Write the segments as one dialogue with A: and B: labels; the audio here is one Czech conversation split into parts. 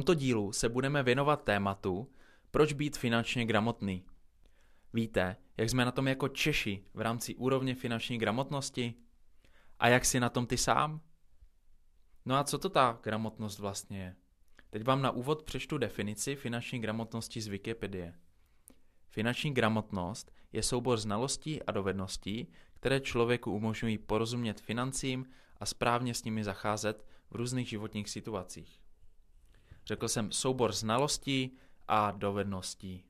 A: Tomto dílu se budeme věnovat tématu, proč být finančně gramotný. Víte, jak jsme na tom jako Češi v rámci úrovně finanční gramotnosti? A jak si na tom ty sám? No a co to ta gramotnost vlastně je? Teď vám na úvod přečtu definici finanční gramotnosti z Wikipedie. Finanční gramotnost je soubor znalostí a dovedností, které člověku umožňují porozumět financím a správně s nimi zacházet v různých životních situacích. Řekl jsem soubor znalostí a dovedností.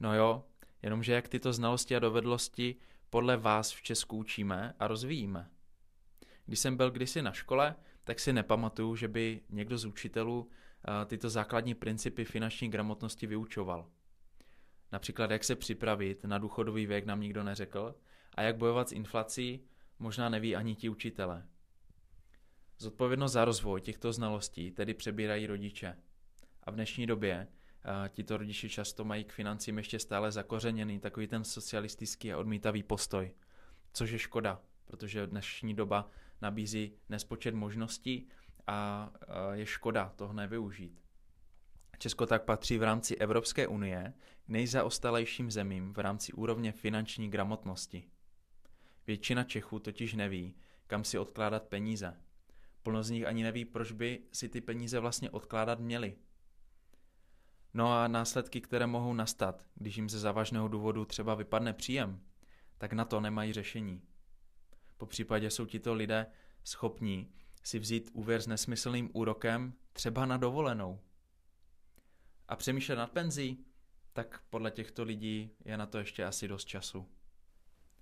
A: No jo, jenomže jak tyto znalosti a dovednosti podle vás v Česku učíme a rozvíjíme. Když jsem byl kdysi na škole, tak si nepamatuju, že by někdo z učitelů eh, tyto základní principy finanční gramotnosti vyučoval. Například, jak se připravit na důchodový věk nám nikdo neřekl a jak bojovat s inflací možná neví ani ti učitele. Zodpovědnost za rozvoj těchto znalostí tedy přebírají rodiče. A v dnešní době uh, tito rodiče často mají k financím ještě stále zakořeněný takový ten socialistický a odmítavý postoj. Což je škoda, protože dnešní doba nabízí nespočet možností a uh, je škoda toho nevyužít. Česko tak patří v rámci Evropské unie k nejzaostalejším zemím v rámci úrovně finanční gramotnosti. Většina Čechů totiž neví, kam si odkládat peníze – Plno z nich ani neví, proč by si ty peníze vlastně odkládat měli. No a následky, které mohou nastat, když jim ze závažného důvodu třeba vypadne příjem, tak na to nemají řešení. Po případě jsou tito lidé schopní si vzít úvěr s nesmyslným úrokem třeba na dovolenou. A přemýšlet nad penzí, tak podle těchto lidí je na to ještě asi dost času.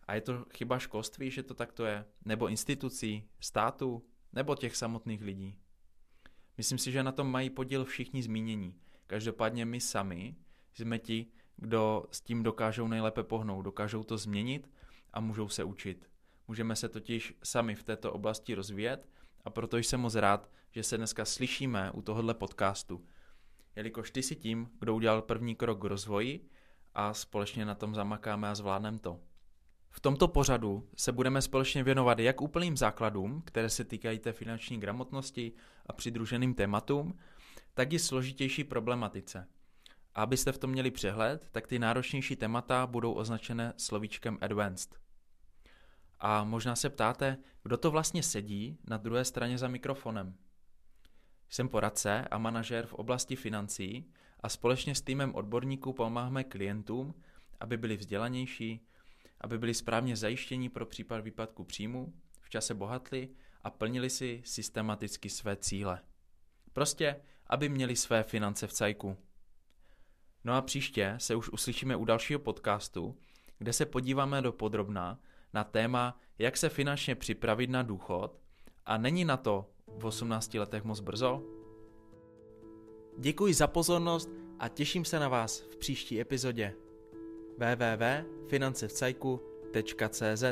A: A je to chyba školství, že to takto je? Nebo institucí, státu, nebo těch samotných lidí. Myslím si, že na tom mají podíl všichni zmínění. Každopádně my sami jsme ti, kdo s tím dokážou nejlépe pohnout, dokážou to změnit a můžou se učit. Můžeme se totiž sami v této oblasti rozvíjet a proto jsem moc rád, že se dneska slyšíme u tohohle podcastu. Jelikož ty si tím, kdo udělal první krok k rozvoji a společně na tom zamakáme a zvládneme to. V tomto pořadu se budeme společně věnovat jak úplným základům, které se týkají té finanční gramotnosti a přidruženým tématům, tak i složitější problematice. A abyste v tom měli přehled, tak ty náročnější témata budou označené slovíčkem advanced. A možná se ptáte, kdo to vlastně sedí na druhé straně za mikrofonem. Jsem poradce a manažér v oblasti financí a společně s týmem odborníků pomáháme klientům, aby byli vzdělanější, aby byli správně zajištěni pro případ výpadku příjmu, v čase bohatli a plnili si systematicky své cíle. Prostě, aby měli své finance v cajku. No a příště se už uslyšíme u dalšího podcastu, kde se podíváme do podrobná na téma, jak se finančně připravit na důchod a není na to v 18 letech moc brzo? Děkuji za pozornost a těším se na vás v příští epizodě www.financevcajku.cz